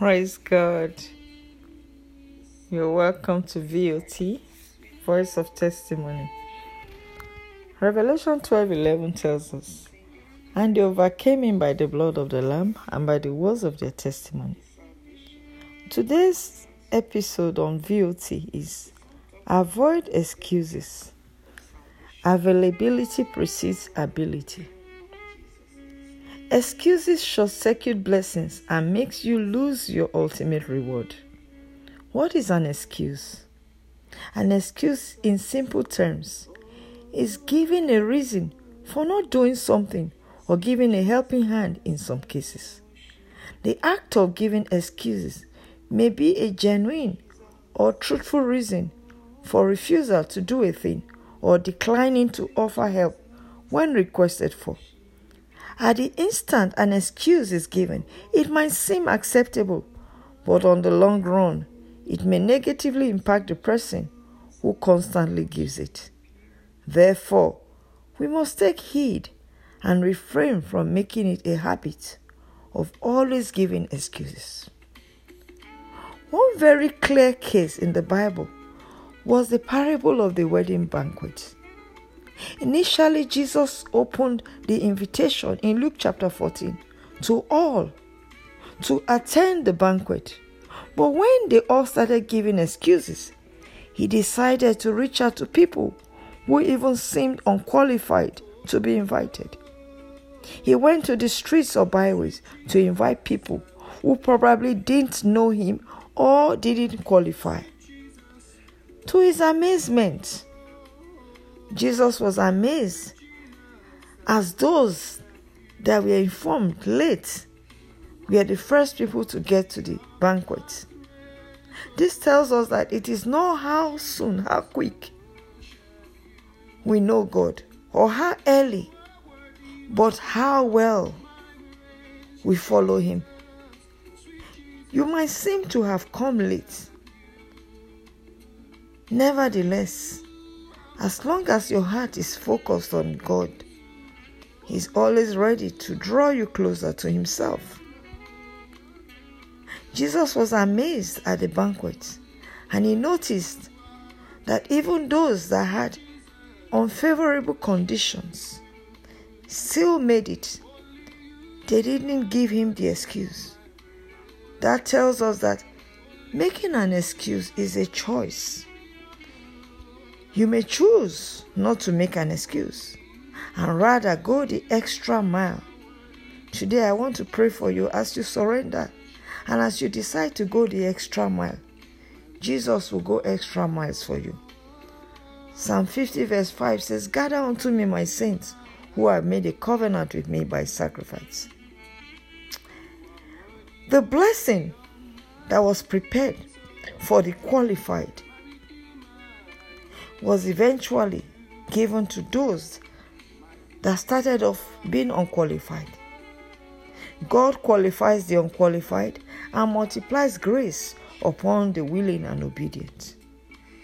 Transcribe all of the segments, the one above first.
Praise God. You're welcome to VOT, Voice of Testimony. Revelation 12 11 tells us, And they overcame him by the blood of the Lamb and by the words of their testimony. Today's episode on VOT is Avoid Excuses. Availability precedes ability. Excuses short circuit blessings and makes you lose your ultimate reward. What is an excuse? An excuse, in simple terms, is giving a reason for not doing something or giving a helping hand in some cases. The act of giving excuses may be a genuine or truthful reason for refusal to do a thing or declining to offer help when requested for. At the instant an excuse is given, it might seem acceptable, but on the long run, it may negatively impact the person who constantly gives it. Therefore, we must take heed and refrain from making it a habit of always giving excuses. One very clear case in the Bible was the parable of the wedding banquet. Initially, Jesus opened the invitation in Luke chapter 14 to all to attend the banquet. But when they all started giving excuses, he decided to reach out to people who even seemed unqualified to be invited. He went to the streets or byways to invite people who probably didn't know him or didn't qualify. To his amazement, Jesus was amazed as those that were informed late were the first people to get to the banquet. This tells us that it is not how soon, how quick we know God or how early, but how well we follow Him. You might seem to have come late. Nevertheless, as long as your heart is focused on God, He's always ready to draw you closer to Himself. Jesus was amazed at the banquet and he noticed that even those that had unfavorable conditions still made it. They didn't give him the excuse. That tells us that making an excuse is a choice. You may choose not to make an excuse and rather go the extra mile. Today, I want to pray for you as you surrender and as you decide to go the extra mile. Jesus will go extra miles for you. Psalm 50, verse 5 says, Gather unto me my saints who have made a covenant with me by sacrifice. The blessing that was prepared for the qualified was eventually given to those that started off being unqualified. God qualifies the unqualified and multiplies grace upon the willing and obedient.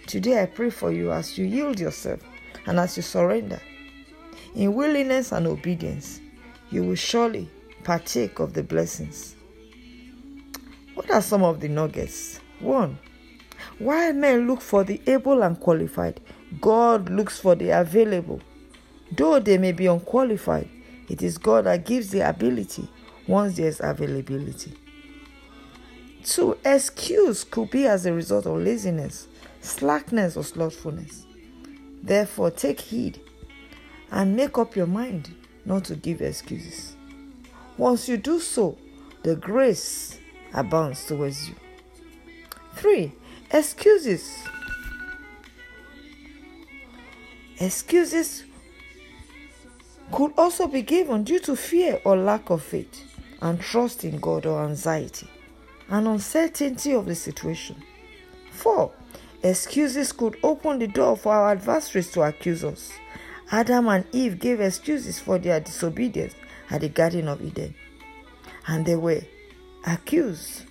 Today I pray for you as you yield yourself and as you surrender. In willingness and obedience, you will surely partake of the blessings. What are some of the nuggets? One, while men look for the able and qualified, God looks for the available. Though they may be unqualified, it is God that gives the ability once there's availability. Two, excuse could be as a result of laziness, slackness, or slothfulness. Therefore, take heed and make up your mind not to give excuses. Once you do so, the grace abounds towards you. Three, excuses. Excuses could also be given due to fear or lack of faith and trust in God or anxiety and uncertainty of the situation. 4. Excuses could open the door for our adversaries to accuse us. Adam and Eve gave excuses for their disobedience at the Garden of Eden, and they were accused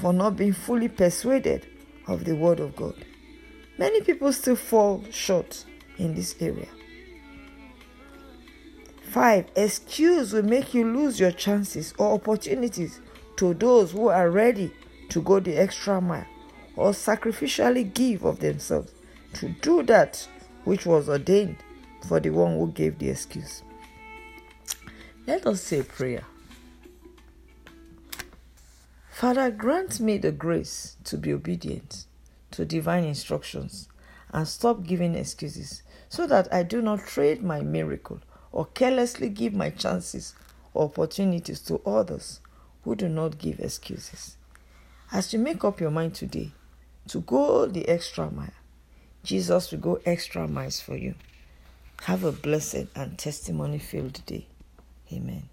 for not being fully persuaded of the Word of God. Many people still fall short in this area. 5. Excuse will make you lose your chances or opportunities to those who are ready to go the extra mile or sacrificially give of themselves to do that which was ordained for the one who gave the excuse. Let us say prayer. Father, grant me the grace to be obedient to divine instructions and stop giving excuses so that I do not trade my miracle or carelessly give my chances or opportunities to others who do not give excuses. As you make up your mind today to go the extra mile, Jesus will go extra miles for you. Have a blessed and testimony filled day. Amen.